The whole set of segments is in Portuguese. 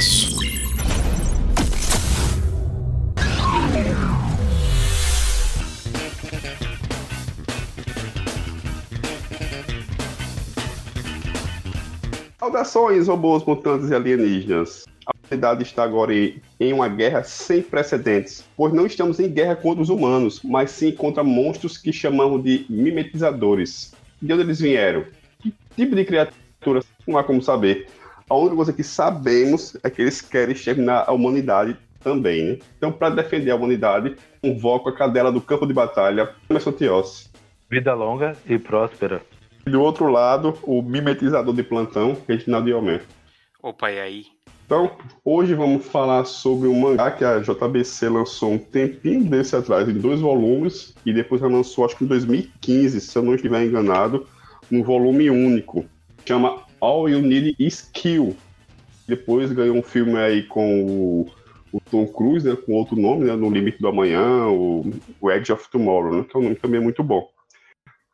Expresso. Saudações, robôs, mutantes e alienígenas. A humanidade está agora em uma guerra sem precedentes, pois não estamos em guerra contra os humanos, mas sim contra monstros que chamamos de mimetizadores. De onde eles vieram? Que tipo de criaturas? Não há como saber. A única coisa que sabemos é que eles querem exterminar a humanidade também, né? Então, para defender a humanidade, convoco a cadela do campo de batalha, Emerson Tios. Vida longa e próspera. E do outro lado, o mimetizador de plantão, Reginaldo Yomé. Opa, e aí? Então, hoje vamos falar sobre um mangá que a JBC lançou um tempinho desse atrás, em dois volumes, e depois ela lançou, acho que em 2015, se eu não estiver enganado, um volume único. Chama All You Need Is Kill. Depois ganhou um filme aí com o, o Tom Cruise, né, com outro nome, né, No Limite do Amanhã, o, o Edge of Tomorrow, né, que é um nome também muito bom.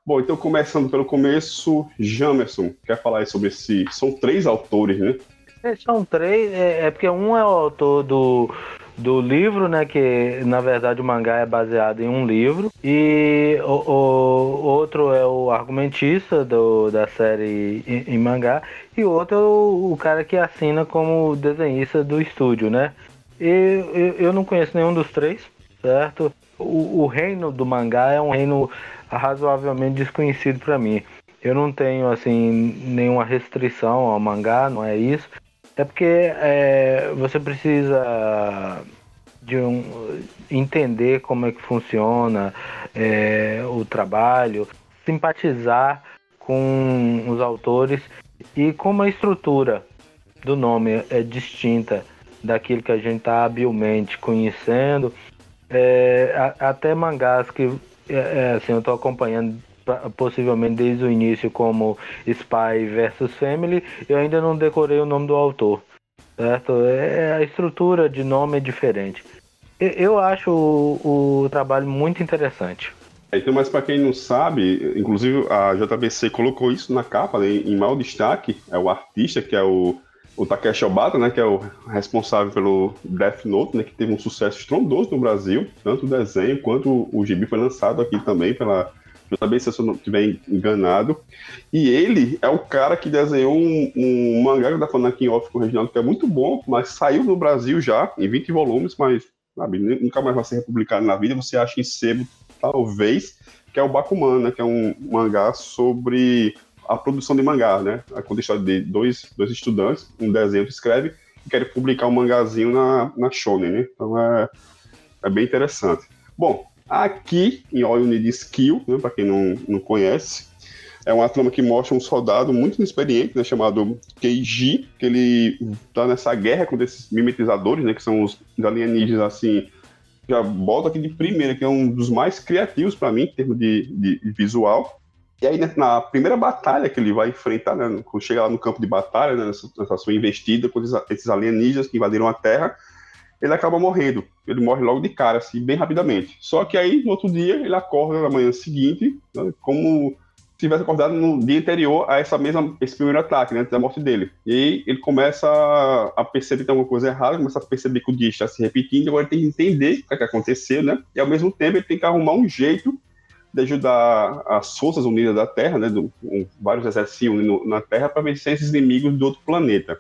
Bom, então começando pelo começo, Jamerson, quer falar aí sobre esse... São três autores, né? É, são três, é, é, porque um é o autor do, do livro, né? Que na verdade o mangá é baseado em um livro. E o, o outro é o argumentista do, da série em, em mangá. E outro é o, o, cara que assina como desenhista do estúdio, né? E eu, eu não conheço nenhum dos três, certo? O, o reino do mangá é um reino razoavelmente desconhecido para mim. Eu não tenho assim nenhuma restrição ao mangá, não é isso. É porque é, você precisa de um, entender como é que funciona é, o trabalho, simpatizar com os autores e como a estrutura do nome é distinta daquilo que a gente está habilmente conhecendo. É, a, até mangás que é, é, assim, eu estou acompanhando possivelmente desde o início como Spy versus Family, eu ainda não decorei o nome do autor, certo? É, a estrutura de nome é diferente. Eu acho o, o trabalho muito interessante. É, então, mas para quem não sabe, inclusive a JBC colocou isso na capa, né, em mau destaque, é o artista que é o o Takeshi Obata, né, que é o responsável pelo Death Note, né, que teve um sucesso estrondoso no Brasil, tanto o desenho quanto o gibi foi lançado aqui também pela JB, se eu não estiver enganado. E ele é o cara que desenhou um, um mangá aqui em off com o Reginaldo, que é muito bom, mas saiu no Brasil já, em 20 volumes, mas sabe, nunca mais vai ser republicado na vida, você acha em sebo, talvez, que é o Bakuman, né, que é um mangá sobre a produção de mangá, né? A história de dois, dois estudantes, um desenho que escreve e querem publicar um mangazinho na, na Shonen, né? Então é, é bem interessante. Bom, aqui em All You Need Skill, né, para quem não, não conhece, é uma trama que mostra um soldado muito inexperiente, né, chamado Keiji, que ele tá nessa guerra com esses mimetizadores, né, que são os alienígenas, assim, já bota aqui de primeira, que é um dos mais criativos para mim, em termos de, de, visual. E aí, né, na primeira batalha que ele vai enfrentar, né, quando chega lá no campo de batalha, né, nessa, nessa sua investida com esses alienígenas que invadiram a Terra, ele acaba morrendo. Ele morre logo de cara, assim, bem rapidamente. Só que aí, no outro dia, ele acorda na manhã seguinte, né, como se tivesse acordado no dia anterior a essa mesma, esse primeiro ataque, né, antes da morte dele. E aí ele começa a perceber que tem alguma coisa errada, começa a perceber que o dia está se repetindo, agora ele tem que entender o que, é que aconteceu, né, e ao mesmo tempo ele tem que arrumar um jeito de ajudar as forças unidas da Terra, né, do, um, vários exércitos se na Terra para vencer esses inimigos do outro planeta.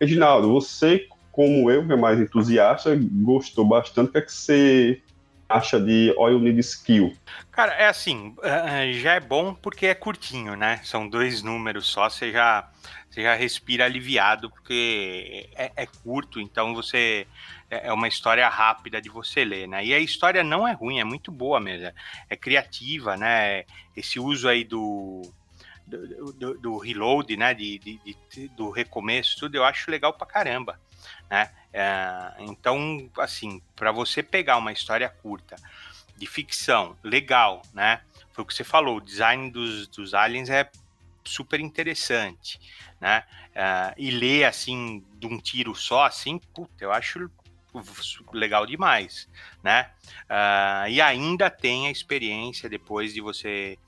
Reginaldo, você, como eu, que é mais entusiasta, gostou bastante. O que, é que você acha de Oil Need Skill? Cara, é assim, é, é, já é bom porque é curtinho, né? São dois números só, você já, você já respira aliviado, porque é, é curto, então você é, é uma história rápida de você ler, né? E a história não é ruim, é muito boa mesmo. É criativa, né? Esse uso aí do, do, do, do reload, né? De, de, de, do recomeço, tudo, eu acho legal pra caramba, né? É, então, assim, para você pegar uma história curta de ficção, legal, né? Foi o que você falou, o design dos, dos aliens é super interessante, né? Uh, e ler assim de um tiro só, assim, puta, eu acho legal demais, né? Uh, e ainda tem a experiência depois de você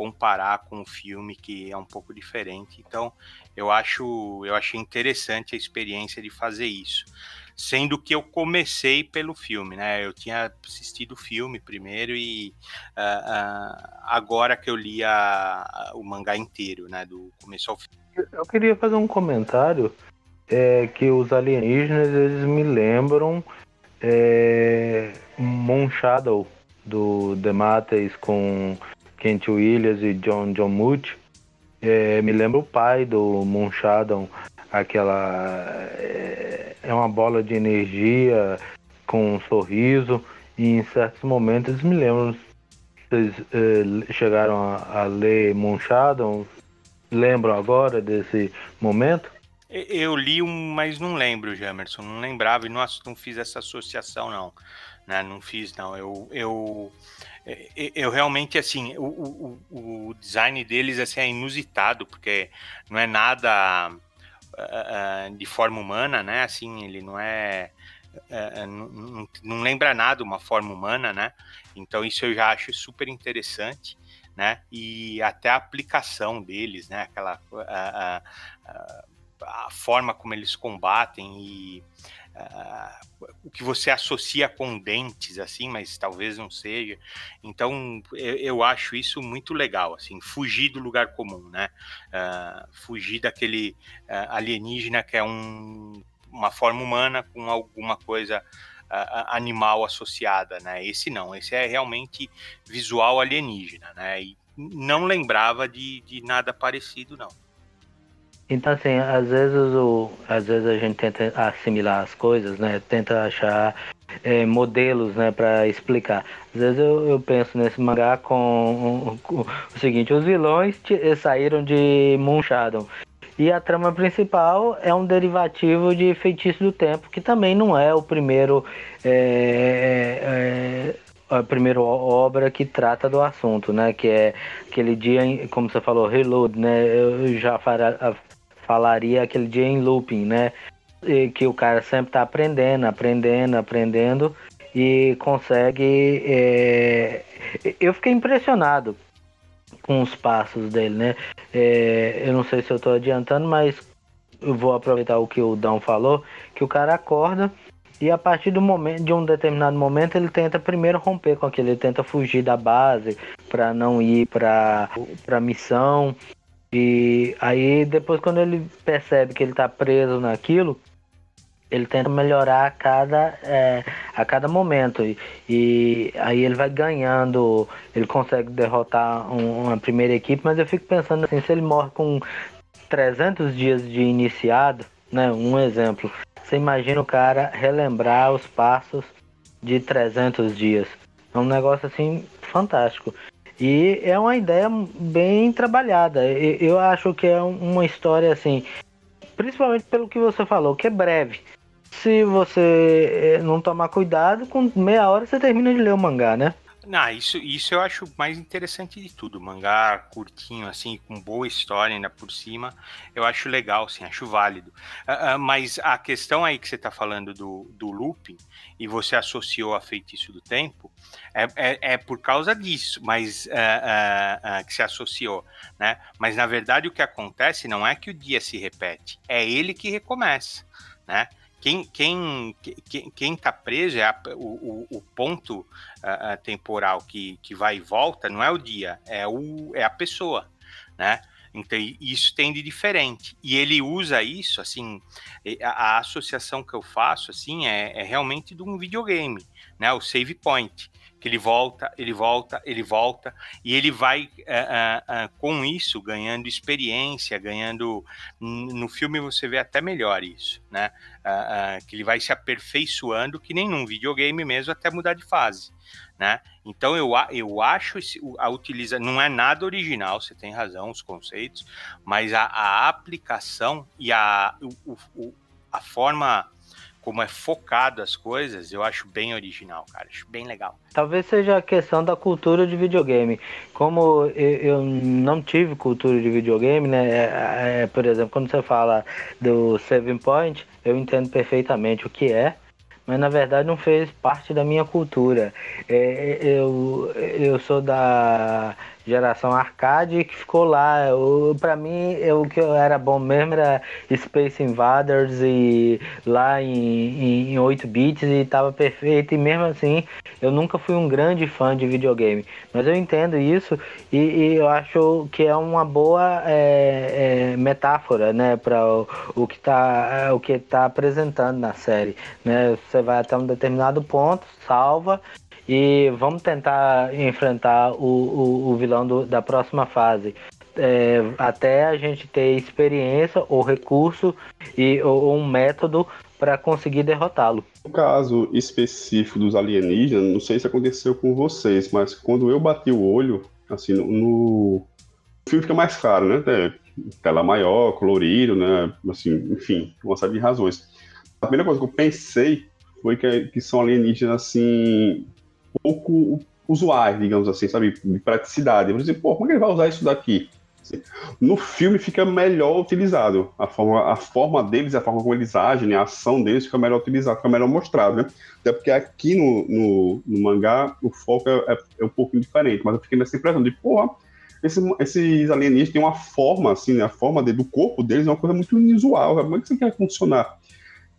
comparar com o filme que é um pouco diferente. Então, eu acho, eu achei interessante a experiência de fazer isso. Sendo que eu comecei pelo filme, né? Eu tinha assistido o filme primeiro e uh, uh, agora que eu li a, o mangá inteiro, né? Do começo ao fim. Eu queria fazer um comentário é, que os alienígenas eles me lembram é, Moon Shadow do The Mates com Kent Williams e John John Muth. É, me lembra o pai do Moon Shadow, aquela é, é uma bola de energia com um sorriso e em certos momentos me lembram vocês é, chegaram a, a ler Moon Shadow lembram agora desse momento eu li um, mas não lembro, Jamerson. Não lembrava e não, não fiz essa associação, não. Né? Não fiz, não. Eu, eu, eu realmente, assim, o, o, o design deles assim, é inusitado, porque não é nada uh, de forma humana, né? Assim, ele não é. Uh, não, não, lembra nada uma forma humana, né? Então isso eu já acho super interessante, né? E até a aplicação deles, né? Aquela uh, a forma como eles combatem e o que você associa com dentes, assim, mas talvez não seja. Então, eu, eu acho isso muito legal, assim, fugir do lugar comum, né? Uh, fugir daquele uh, alienígena que é um, uma forma humana com alguma coisa animal associada, né? Esse não, esse é realmente visual alienígena, né? E não lembrava de, de nada parecido, não. Então, assim, às vezes, o, às vezes a gente tenta assimilar as coisas, né? Tenta achar é, modelos, né, para explicar. Às vezes eu, eu, penso nesse mangá com, com, o seguinte: os vilões saíram de Moonshadon. E a trama principal é um derivativo de Feitiço do Tempo, que também não é o primeiro. É, é, a primeira obra que trata do assunto, né? Que é aquele dia, como você falou, Reload, né? Eu já falaria aquele dia em looping, né? E que o cara sempre tá aprendendo, aprendendo, aprendendo e consegue. É... Eu fiquei impressionado com os passos dele, né? É... Eu não sei se eu tô adiantando, mas eu vou aproveitar o que o Dão falou, que o cara acorda e a partir do momento, de um determinado momento, ele tenta primeiro romper com aquilo, ele tenta fugir da base para não ir para para missão. E aí depois quando ele percebe que ele tá preso naquilo, ele tenta melhorar a cada, é, a cada momento. E, e, aí ele vai ganhando, ele consegue derrotar um, uma primeira equipe, mas eu fico pensando assim, se ele morre com 300 dias de iniciado, né, um exemplo, você imagina o cara relembrar os passos de 300 dias. É um negócio assim fantástico. E é uma ideia bem trabalhada. Eu acho que é uma história assim, principalmente pelo que você falou, que é breve. Se você eh, não tomar cuidado, com meia hora você termina de ler o mangá, né? Não, isso, isso eu acho mais interessante de tudo. Mangá curtinho, assim, com boa história ainda por cima, eu acho legal, assim, acho válido. Uh, uh, mas a questão aí que você está falando do, do looping, e você associou a feitiço do tempo, é, é, é por causa disso, mas uh, que se associou, né? Mas na verdade o que acontece não é que o dia se repete, é ele que recomeça, né? Quem, quem, quem, quem tá é a, o, o, ponto uh, temporal que, que vai e volta, não é o dia, é, o, é a pessoa, né? Então, isso tem de diferente. E ele usa isso, assim, a, a associação que eu faço, assim, é, é, realmente de um videogame, né? O save point que ele volta, ele volta, ele volta, e ele vai uh, uh, uh, com isso ganhando experiência, ganhando. No filme você vê até melhor isso, né? que ele vai se aperfeiçoando, que nem num videogame mesmo, até mudar de fase. Né? Então eu, eu acho a utiliza não é nada original, você tem razão, os conceitos, mas a, a aplicação e a, o, o, a forma como é focado as coisas, eu acho bem original, cara. Acho bem legal. Talvez seja a questão da cultura de videogame. Como eu, não tive cultura de videogame, né? É, é, por exemplo, quando você fala do Seven Point, eu entendo perfeitamente o que é. Mas na verdade não fez parte da minha cultura. É, eu, eu sou da geração arcade que ficou lá. Para mim, eu, o que era bom mesmo era Space Invaders e lá em, em, 8 bits e tava perfeito. E mesmo assim, eu nunca fui um grande fã de videogame. Mas eu entendo isso e, e eu acho que é uma boa é, é, metáfora, né, para o, o que está o que tá apresentando na série, né? Você vai até um determinado ponto, salva e vamos tentar enfrentar o, o, o vilão do, da próxima fase. É, até a gente ter experiência ou recurso e, ou, um método para conseguir derrotá-lo. No caso específico dos alienígenas, não sei se aconteceu com vocês, mas quando eu bati o olho, assim, no, no... o filme fica mais claro, né? É, tela maior, colorido, né? Assim, enfim, uma série de razões. A primeira coisa que eu pensei foi que, que são alienígenas assim pouco usuários, digamos assim, sabe? De praticidade. Eu dizer, pô, como é que ele vai usar isso daqui? No filme fica melhor utilizado. A forma, a forma deles, a forma como eles agem, a ação deles fica melhor utilizada, fica melhor mostrado, né? Até porque aqui no, no, no mangá o foco é, é, é, um pouquinho diferente, mas eu fiquei nessa impressão de, porra, esses, esses alienígenas têm uma forma, assim, né? A forma de, do corpo deles é uma coisa muito inusual. Como é que você quer funcionar?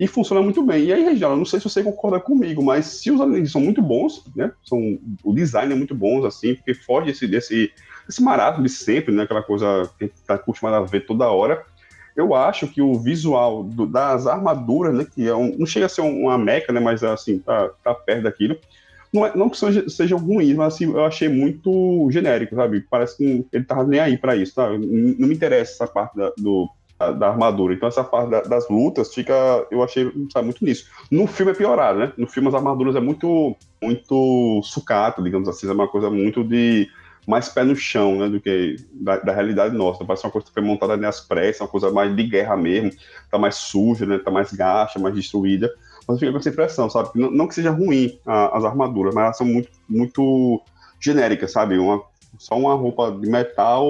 E funciona muito bem. E aí, Reginaldo, não sei se você concorda comigo, mas se os alienígenas são muito bons, né? São, o design é muito bom, assim, porque foge desse, desse, desse marato de sempre, né? Aquela coisa que a gente está acostumado a ver toda hora. Eu acho que o visual do, das armaduras, né? Que é um, não chega a ser uma meca, né? Mas assim, tá, tá perto daquilo. Não, é, não que seja, seja ruim, mas assim, eu achei muito genérico, sabe? Parece que ele tava nem aí para isso, tá? Não me interessa essa parte da, do da, armadura. Então essa parte da, das lutas fica, eu achei, muito nisso. No filme é piorado, né? No filme as armaduras é muito, muito sucata, digamos assim, é uma coisa muito de mais pé no chão, né, do que da, da realidade nossa. Parece uma coisa que foi montada nas pressas, uma coisa mais de guerra mesmo, tá mais suja, né, tá mais gasta, mais destruída. Mas fica com essa impressão, sabe? Não, não que seja ruim a, as armaduras, mas elas são muito, muito genéricas, sabe? Uma, só uma roupa de metal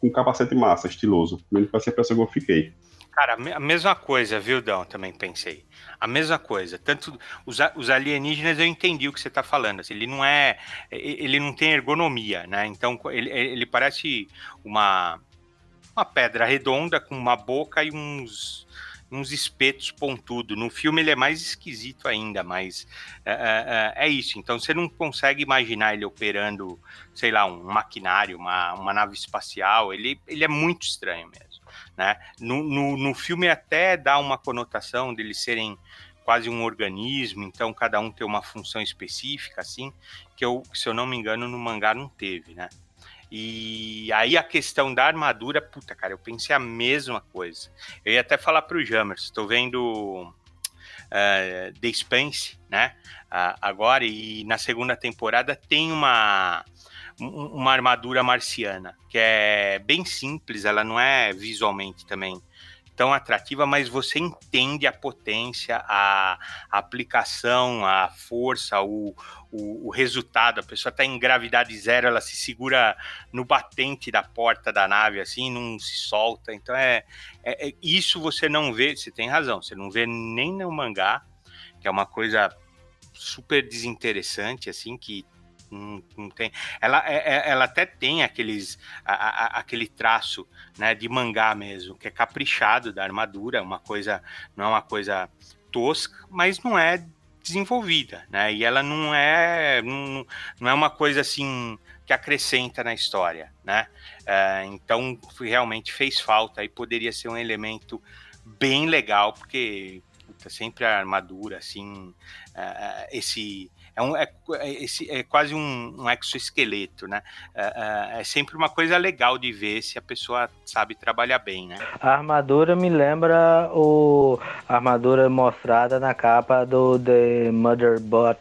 com capacete massa, estiloso. Menos foi a impressão que eu fiquei. Cara, a mesma coisa, viu, Dão? Também pensei. A mesma coisa. Tanto os, os alienígenas eu entendi o que você está falando. Assim, ele não é. Ele não tem ergonomia, né? Então ele, ele parece uma, uma pedra redonda com uma boca e uns uns espetos pontudo. No filme ele é mais esquisito ainda, mas é, é, é, é, isso. Então você não consegue imaginar ele operando, sei lá, um maquinário, uma, uma nave espacial. Ele, ele é muito estranho mesmo. Né? No, no, no filme até dá uma conotação deles serem quase um organismo, então cada um tem uma função específica, assim, que eu, se eu não me engano, no mangá não teve, né? E aí a questão da armadura, puta, cara, eu pensei a mesma coisa. Eu ia até falar pro Jammers, estou vendo uh, The Spence, né? Uh, agora, e na segunda temporada tem uma, uma armadura marciana, que é bem simples, ela não é visualmente também tão atrativa, mas você entende a potência, a, aplicação, a força, o, o, o resultado. A pessoa está em gravidade zero, ela se segura no batente da porta da nave, assim, não se solta. Então é, é, é isso você não vê. Você tem razão, você não vê nem no mangá, que é uma coisa super desinteressante, assim, que não, tem. Ela, é, é, ela até tem aqueles, a, a, aquele traço né, de mangá mesmo, que é caprichado da armadura, uma coisa, não é uma coisa tosca, mas não é desenvolvida, né? E ela não é, não, não é uma coisa assim que acrescenta na história, né? É, então realmente fez falta e poderia ser um elemento bem legal, porque puta, sempre a armadura, assim, uh, esse é, um, é, é, é quase um, um exoesqueleto, né? Uh, uh, é sempre uma coisa legal de ver se a pessoa sabe trabalhar bem, né? A armadura me lembra o a armadura mostrada na capa do The Motherbot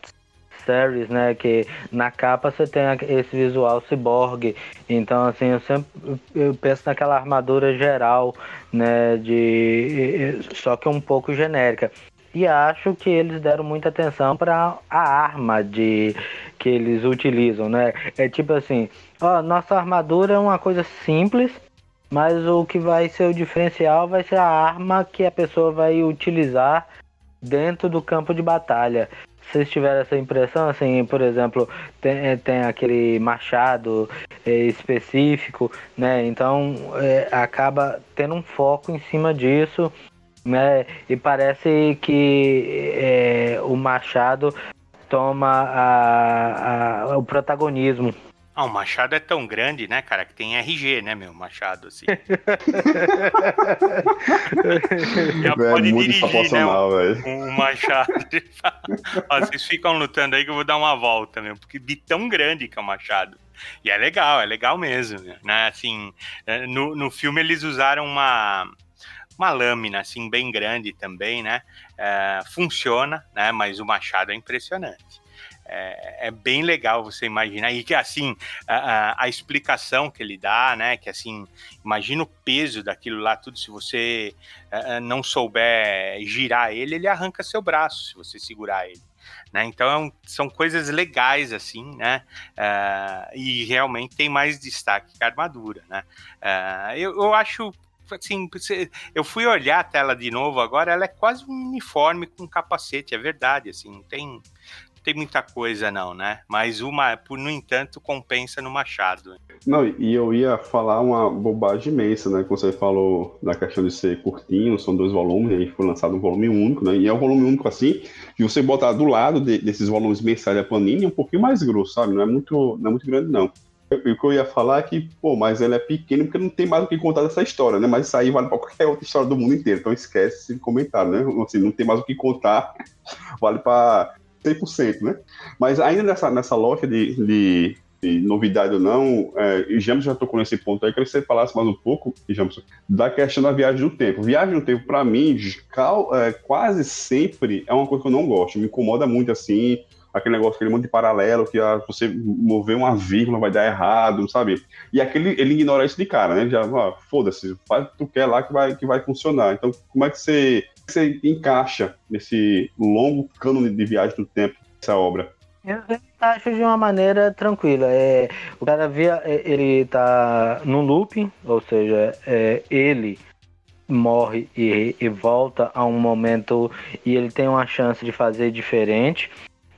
Series, né? Que na capa você tem esse visual cyborg. Então, assim, eu sempre eu penso naquela armadura geral, né? De só que um pouco genérica. E acho que eles deram muita atenção para a arma de que eles utilizam, né? É tipo assim, ó, nossa armadura é uma coisa simples, mas o que vai ser o diferencial vai ser a arma que a pessoa vai utilizar dentro do campo de batalha. vocês tiveram essa impressão, assim, por exemplo, tem, tem aquele machado é, específico, né? Então é, acaba tendo um foco em cima disso, né? E parece que é, o machado toma a, a, o protagonismo ah, o Machado é tão grande, né, cara, que tem RG, né, meu? Machado, assim. Já é pode dirigir, né? O, o Machado. Ó, vocês ficam lutando aí que eu vou dar uma volta, meu, porque de tão grande que é o Machado. E é legal, é legal mesmo, né? Assim, é, no, no filme eles usaram uma, uma lâmina, assim, bem grande também, né? É, funciona, né? Mas o Machado é impressionante é, é, bem legal você imaginar. E que, assim, a, a, explicação que ele dá, né? Que, assim, imagina o peso daquilo lá, tudo. Se você uh, não souber girar ele, ele arranca seu braço, se você segurar ele. Né? Então, é são coisas legais, assim, né? Uh, e realmente tem mais destaque que a armadura, né? Uh, eu, eu acho assim, eu fui olhar a tela de novo agora, ela é quase um uniforme com capacete, é verdade, assim, não tem tem muita coisa, não, né? Mas uma, por no entanto, compensa no Machado. Não, e eu ia falar uma bobagem imensa, né? Quando você falou da questão de ser curtinho, são dois volumes, aí foi lançado um volume único, né? E é um volume único assim, e você botar do lado de, desses volumes mensais da Panini é um pouquinho mais grosso, sabe? Não é muito, não é muito grande, não. O que eu ia falar é que, pô, mas ele é pequeno porque não tem mais o que contar dessa história, né? Mas isso aí vale para qualquer outra história do mundo inteiro. Então esquece esse comentário, né? Assim, não tem mais o que contar, vale para 100%, né? Mas ainda nessa, nessa loja de, de, de novidade ou não, é, James já tocou nesse ponto aí, queria que você falasse mais um pouco, James, da questão da viagem no tempo. Viagem no tempo, para mim, cal, é, quase sempre é uma coisa que eu não gosto, me incomoda muito assim, aquele negócio, aquele monte de paralelo, que ah, você mover uma vírgula vai dar errado, sabe? E aquele, ele ignora isso de cara, né? Ele já, ah, foda-se, faz o que tu quer lá que vai, que vai funcionar. Então, como é que você você encaixa nesse longo cânone de viagem do tempo essa obra? Eu acho de uma maneira tranquila. É, o cara via, é, ele tá no looping, ou seja, é, ele morre e, e, volta a um momento e ele tem uma chance de fazer diferente.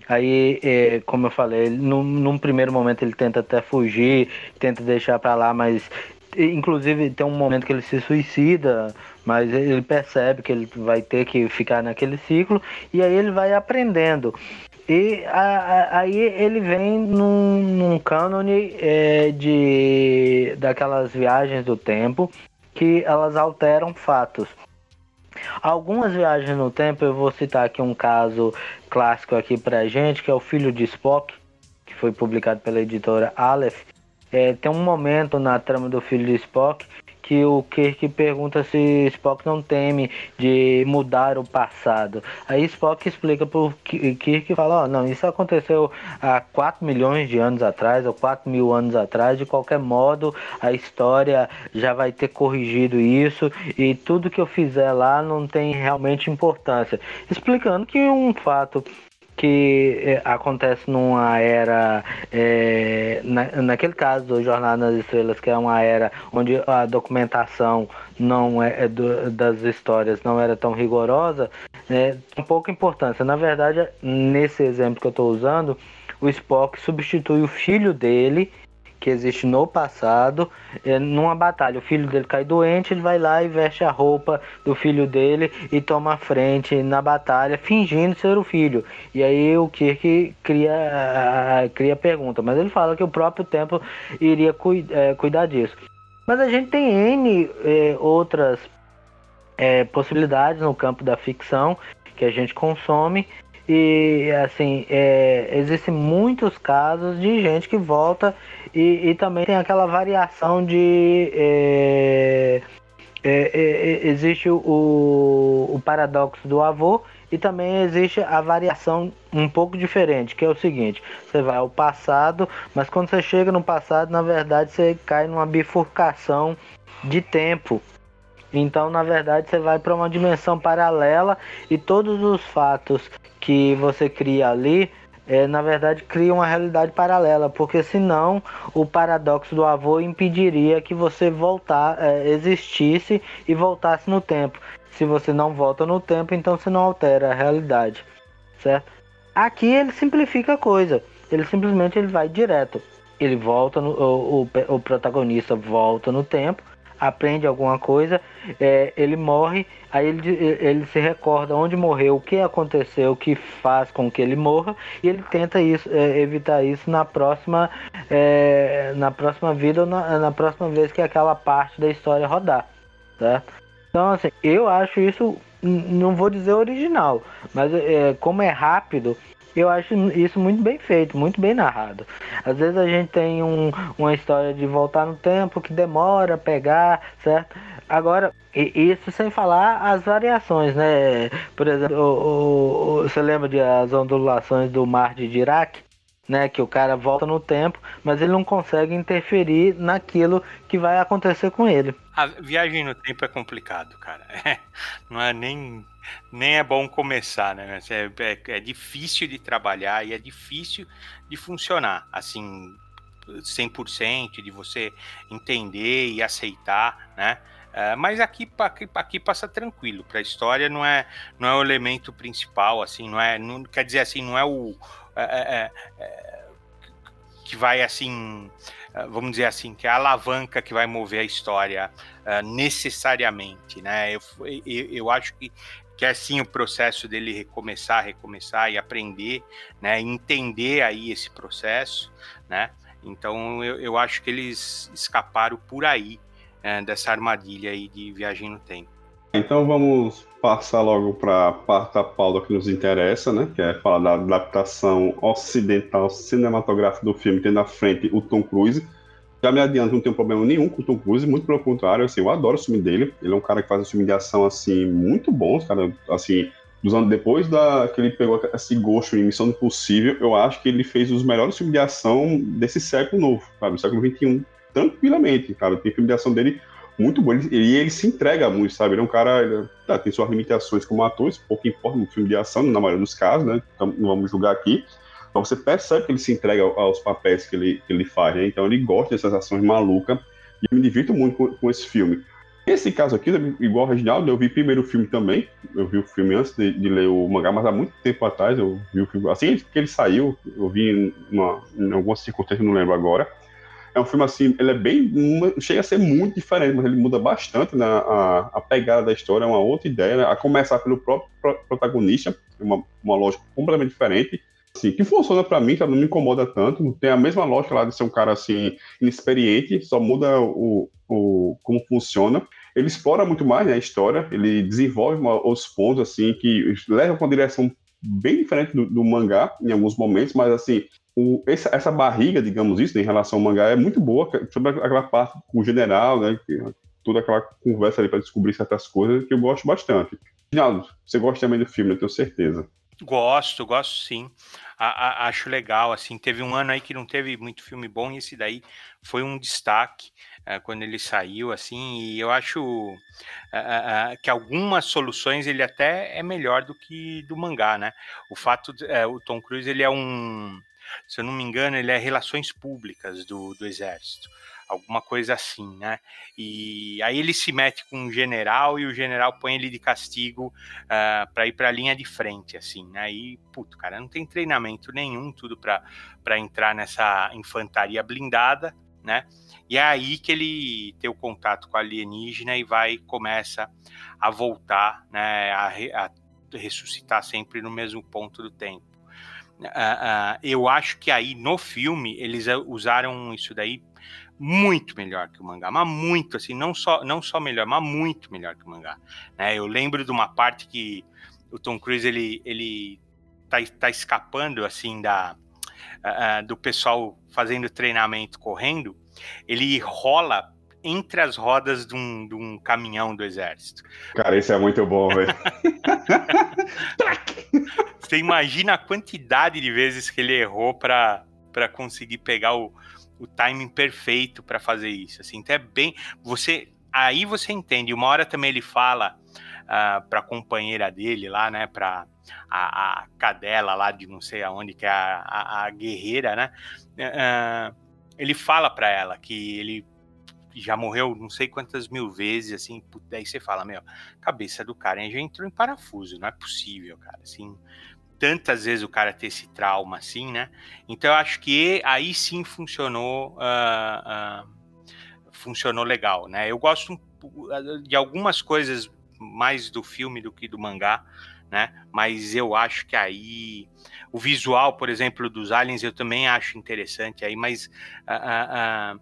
Aí, é, como eu falei, num, num, primeiro momento ele tenta até fugir, tenta deixar para lá, mas inclusive tem um momento que ele se suicida mas ele percebe que ele vai ter que ficar naquele ciclo e aí ele vai aprendendo. E a, a, aí ele vem num, num cânone é, de daquelas viagens do tempo que elas alteram fatos. Algumas viagens no tempo, eu vou citar aqui um caso clássico aqui pra gente, que é o Filho de Spock, que foi publicado pela editora Aleph. É, tem um momento na trama do Filho de Spock que o Kirk pergunta se Spock não teme de mudar o passado. Aí Spock explica pro Kirk e fala, ó, oh, não, isso aconteceu há 4 milhões de anos atrás, ou 4 mil anos atrás, de qualquer modo a história já vai ter corrigido isso e tudo que eu fizer lá não tem realmente importância. Explicando que um fato que é, acontece numa era, é, na, naquele caso do Jornada nas Estrelas, que é uma era onde a documentação não é, é do, das histórias não era tão rigorosa, é, tem pouca importância. Na verdade, nesse exemplo que eu estou usando, o Spock substitui o filho dele que existe no passado, é, numa batalha. O filho dele cai doente, ele vai lá e veste a roupa do filho dele e toma a frente na batalha, fingindo ser o filho. E aí o Kirk cria, cria pergunta, mas ele fala que o próprio tempo iria é, cuidar disso. Mas a gente tem N é, outras possibilidades no campo da ficção que a gente consome e assim, é, existem muitos casos de gente que volta e, e também tem aquela variação de. É, é, é, é existe o, o paradoxo do avô e também existe a variação um pouco diferente, que é o seguinte: você vai ao passado, mas quando você chega no passado, na verdade você cai numa bifurcação de tempo. Então, na verdade, você vai para uma dimensão paralela e todos os fatos que você cria ali, é, na verdade, cria uma realidade paralela, porque senão o paradoxo do avô impediria que você voltar, é, existisse e voltasse no tempo. Se você não volta no tempo, então você não altera a realidade, certo? Aqui ele simplifica a coisa. Ele simplesmente ele vai direto. Ele volta no, o, o, o protagonista volta no tempo aprende alguma coisa, é, ele morre, aí ele, ele se recorda onde morreu, o que aconteceu, o que faz com que ele morra, e ele tenta isso, é, evitar isso na próxima, é, na próxima vida ou na, na, próxima vez que aquela parte da história rodar. Tá? Então, assim, eu acho isso, não vou dizer original, mas é, como é rápido, eu acho isso muito bem feito, muito bem narrado. Às vezes a gente tem um, uma história de voltar no tempo que demora a pegar, certo? Agora, isso sem falar as variações, né? Por exemplo, o, o, você lembra de as ondulações do mar de Dirac? Né, que o cara volta no tempo, mas ele não consegue interferir naquilo que vai acontecer com ele. A viagem no tempo é complicado, cara. É, não é nem nem é bom começar, né? É, é, é, difícil de trabalhar e é difícil de funcionar, assim, 100%, de você entender e aceitar, né? É, mas aqui, aqui, aqui passa tranquilo, para a história não é, não é o elemento principal, assim, não é, não, quer dizer assim, não é o... É, é, é que vai assim, vamos dizer assim, que é a alavanca que vai mover a história necessariamente, né? Eu, eu, eu acho que que é sim o processo dele recomeçar, recomeçar e aprender, né, entender aí esse processo, né, então eu, eu acho que eles escaparam por aí é, dessa armadilha aí de viagem no tempo. Então vamos passar logo para a parte da pauta que nos interessa, né, que é falar da adaptação ocidental cinematográfica do filme, tendo à frente o Tom Cruise, já me adianto, não tenho problema nenhum com o Tom Cruise, muito pelo contrário, assim, eu adoro o filme dele. Ele é um cara que faz um filme de ação, assim, muito bons, cara, assim, dos anos depois da, que ele pegou esse gosto em Missão Impossível, eu acho que ele fez os melhores filmes de ação desse século novo, sabe, século XXI, tranquilamente, cara, tem filme de ação dele muito bom, e ele, se entrega muito, sabe, ele é um cara, ele, tá, tem suas limitações como ator, isso pouco importa no filme de ação, na maioria dos casos, né, então não vamos julgar aqui, então você percebe que ele se entrega aos papéis que ele, que ele faz, né? Então ele gosta dessas ações malucas e eu me divirto muito com, com esse filme. Esse caso aqui, igual ao Reginaldo, eu vi primeiro o filme também. Eu vi o filme antes de, de, ler o mangá, mas há muito tempo atrás eu vi o filme. Assim que ele saiu, eu vi em, uma, em algumas circunstâncias, não lembro agora. É um filme assim, ele é bem. chega a ser muito diferente, mas ele muda bastante né, a, a pegada da história, é uma outra ideia, né, a começar pelo próprio protagonista, uma, uma lógica completamente diferente assim, que funciona para mim, não me incomoda tanto. Tem a mesma lógica lá de ser um cara assim inexperiente, só muda o, o como funciona. Ele explora muito mais né, a história, ele desenvolve uma, pontos assim que levam para uma direção bem diferente do, do, mangá em alguns momentos, mas assim o, essa, essa, barriga, digamos isso, né, em relação ao mangá é muito boa sobre aquela parte com o general, né, que, toda aquela conversa ali para descobrir certas coisas que eu gosto bastante. Ginaldo, você gosta também do filme, eu tenho certeza. Gosto, gosto sim a, a, acho legal, assim, teve um ano aí que não teve muito filme bom, e esse daí foi um destaque é, quando ele saiu, assim, e eu acho é, é, que algumas soluções ele até é melhor do que do mangá, né? O fato, de, o Tom Cruise, ele é um, se eu não me engano, ele é relações públicas do, do exército alguma coisa assim, né? E aí ele se mete com um general e o general põe ele de castigo uh, ah, para ir para a linha de frente, assim, né? E, puto, cara, não tem treinamento nenhum, tudo para entrar nessa infantaria blindada, né? E é aí que ele tem o contato com a alienígena e vai começa a voltar, né? A, a ressuscitar sempre no mesmo ponto do tempo. Uh, uh, eu acho que aí no filme eles usaram isso daí muito melhor que o mangá, mas muito, assim, não só, não só melhor, mas muito melhor que o mangá. Né? Eu lembro de uma parte que o Tom Cruise, ele, ele tá, tá escapando, assim, da, uh, do pessoal fazendo treinamento correndo, ele rola entre as rodas de um, de um caminhão do exército. Cara, isso é muito bom, velho. Você imagina a quantidade de vezes que ele errou para conseguir pegar o, o timing perfeito para fazer isso. Assim, então é bem. Você aí você entende. Uma hora também ele fala uh, ah, para a companheira dele lá, né? Para a, a, cadela lá de não sei aonde que é a, a, a guerreira, né? Uh, ele fala para ela que ele já morreu não sei quantas mil vezes, assim, daí você fala, meu, cabeça do cara já entrou em parafuso, não é possível, cara, assim, tantas vezes o cara ter esse trauma assim, né? Então eu acho que aí sim funcionou, uh, uh, funcionou legal, né? Eu gosto de algumas coisas mais do filme do que do mangá, né? Mas eu acho que aí o visual, por exemplo, dos aliens eu também acho interessante aí, mas uh,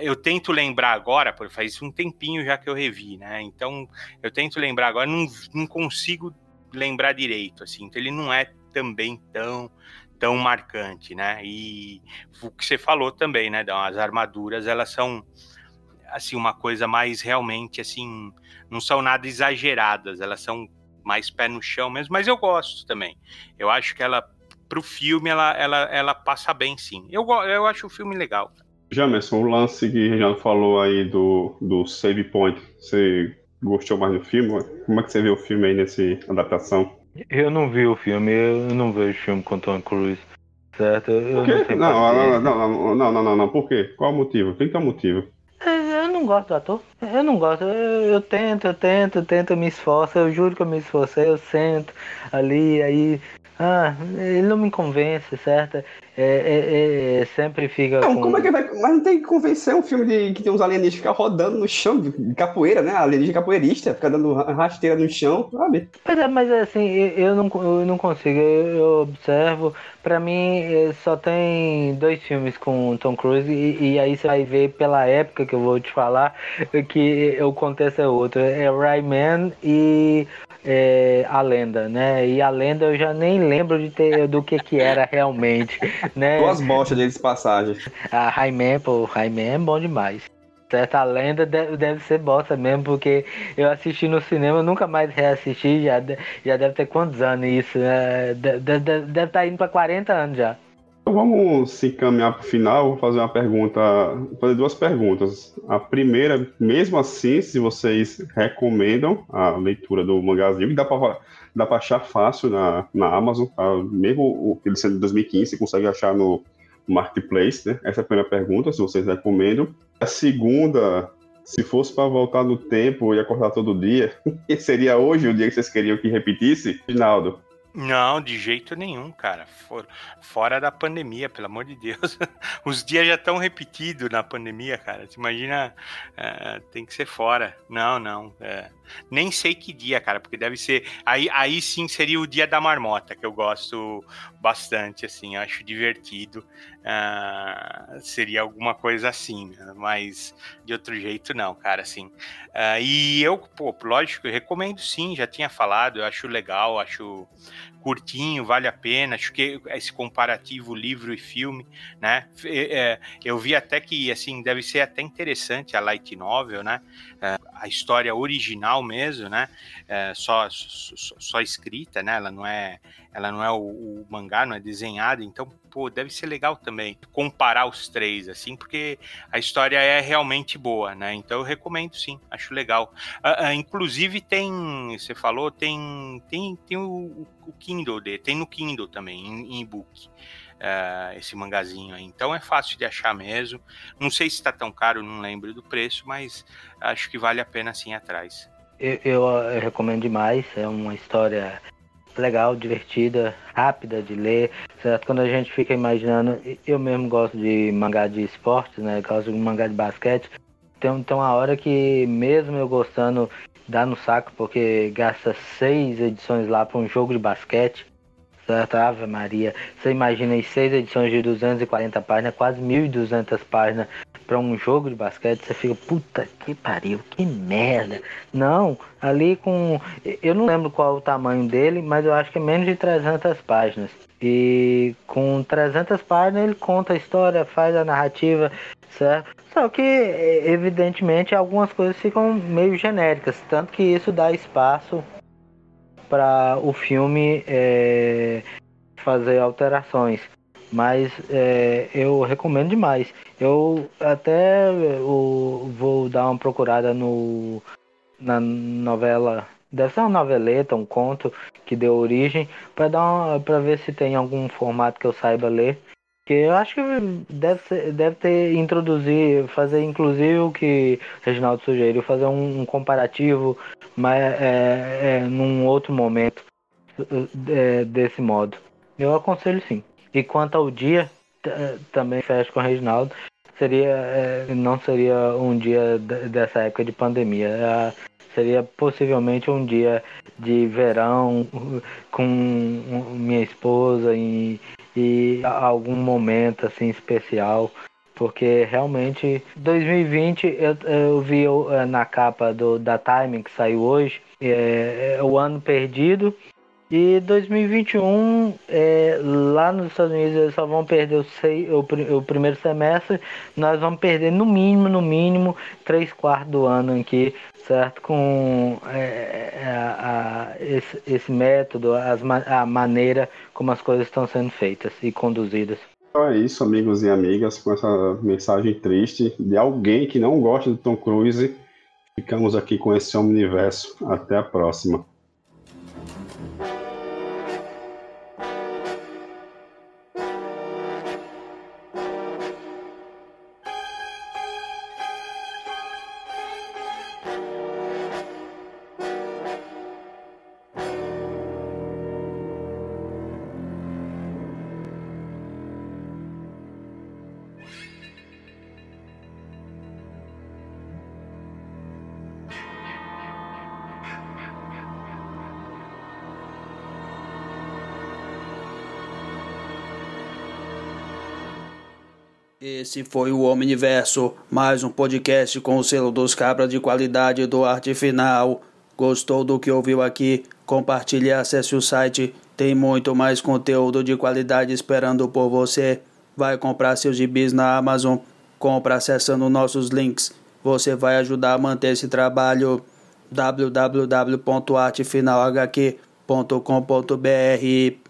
eu tento lembrar agora, porque faz um tempinho já que eu revi, né? Então eu tento lembrar agora, não, não consigo lembrar direito, assim. Então ele não é também tão tão marcante, né? E o que você falou também, né? As armaduras elas são assim uma coisa mais realmente assim, não são nada exageradas, elas são mais pé no chão mesmo, mas eu gosto também. Eu acho que ela pro filme ela ela, ela passa bem sim. Eu eu acho o filme legal. Jamerson, o lance que já falou aí do, do Save Point, você gostou mais do filme? Como é que você viu o filme aí nessa adaptação? Eu não vi o filme, eu não vejo filme com Tom Cruise, certo? Eu Não, não, não, não, não, não, não, não, por quê? Qual o motivo? Tem que ter um motivo. Eu não gosto do ator. Eu não gosto. Eu, eu, tento, eu tento, eu tento, eu me esforço. Eu juro que eu me esforcei. Eu sento ali, aí. Ah, ele não me convence, certo? É, é, é, sempre fica. Não, com... como é que vai. Mas não tem que convencer um filme de que tem uns alienígenas ficar rodando no chão de capoeira, né? Alienígena capoeirista, fica dando rasteira no chão, sabe? Pois é, mas assim, eu não, eu não consigo. Eu, observo. Pra mim, eh, só tem dois filmes com Tom Cruise, e, e, aí você vai ver pela época que eu vou te falar que o contexto é outro. É Rayman e é, a lenda, né? E a lenda eu já nem lembro de ter do que que era realmente, né? Duas bostas deles passagem. A Rayman, pô, Rayman é bom demais. Certa lenda deve, deve ser bosta mesmo, porque eu assisti no cinema, nunca mais reassisti, já, já deve ter quantos anos isso, né? Deve, deve, deve estar tá indo para 40 anos já. Então vamos se encaminhar para o final, vou fazer uma pergunta, vou fazer duas perguntas. A primeira, mesmo assim, se vocês recomendam a leitura do mangazinho, dá para dá para achar fácil na, na Amazon, tá? mesmo o ele sendo de 2015, você consegue achar no Marketplace, né? Essa é a primeira pergunta, se vocês recomendam. A segunda, se fosse para voltar no tempo e acordar todo dia, seria hoje o dia que vocês queriam que repetisse? Rinaldo. Não, de jeito nenhum, cara. For, fora da pandemia, pelo amor de Deus. Os dias já estão repetidos na pandemia, cara. Você imagina, é, tem que ser fora. Não, não. É, nem sei que dia, cara, porque deve ser. Aí, aí sim seria o dia da marmota, que eu gosto bastante, assim, acho divertido. Uh, seria alguma coisa assim, mas de outro jeito não, cara, assim. Uh, e eu, pô, lógico, recomendo sim, já tinha falado, eu acho legal, acho curtinho, vale a pena. Acho que esse comparativo livro e filme, né? É, eu vi até que assim deve ser até interessante a light novel, né? É, a história original mesmo, né? É, só, só, só escrita, né? Ela não é ela não é o, o, mangá, não é desenhada, então, pô, deve ser legal também comparar os três, assim, porque a história é realmente boa, né? Então eu recomendo sim, acho legal. Uh, uh, inclusive tem, você falou, tem, tem, tem o, o Kindle dele, tem no Kindle também, em e-book. Uh, esse mangazinho aí. Então é fácil de achar mesmo. Não sei se está tão caro, não lembro do preço, mas acho que vale a pena sim atrás. Eu, eu, eu recomendo demais. É uma história legal, divertida, rápida de ler, certo? Quando a gente fica imaginando, eu mesmo gosto de mangá de esportes, né? Gosto de mangá de basquete. Tem, tem uma hora que, mesmo eu gostando, dá no saco, porque gasta seis edições lá para um jogo de basquete, certo? Ave Maria. Você imagina aí seis edições de 240 páginas, quase 1.200 páginas para um jogo de basquete, você fica, puta que pariu, que merda. Não, ali com. Eu não lembro qual o tamanho dele, mas eu acho que é menos de 300 páginas. E com 300 páginas ele conta a história, faz a narrativa, certo? Só que, evidentemente, algumas coisas ficam meio genéricas, tanto que isso dá espaço para o filme é, fazer alterações. Mas é, eu recomendo demais. Eu até eu vou dar uma procurada no na novela. Deve ser uma noveleta, um conto que deu origem, para dar para ver se tem algum formato que eu saiba ler. Que eu acho que deve, ser, deve ter introduzir, fazer inclusive o que Reginaldo sugeriu, fazer um, um comparativo, mas é, é, num outro momento é, desse modo. Eu aconselho sim. E quanto ao dia, também fecho com o Reginaldo, seria, é, não seria um dia dessa época de pandemia. É, seria possivelmente um dia de verão com minha esposa e, e algum momento assim especial porque realmente 2020 eu, eu vi é, na capa do da Time que saiu hoje é, é o ano perdido e 2021, é, lá nos Estados Unidos, eles só vão perder o, seis, o, o, primeiro semestre. Nós vamos perder no mínimo, no mínimo, três quartos do ano aqui, certo? Com é, é a, a, esse, esse, método, as, a maneira como as coisas estão sendo feitas e conduzidas. Então é isso, amigos e amigas, com essa mensagem triste de alguém que não gosta do Tom Cruise. Ficamos aqui com esse universo. Até a próxima. Esse foi o Omniverso, mais um podcast com o selo dos cabras de qualidade do arte final. Gostou do que ouviu aqui? Compartilhe e acesse o site. Tem muito mais conteúdo de qualidade esperando por você. Vai comprar seus gibis na Amazon? Compra acessando nossos links. Você vai ajudar a manter esse trabalho. www.artefinalhq.com.br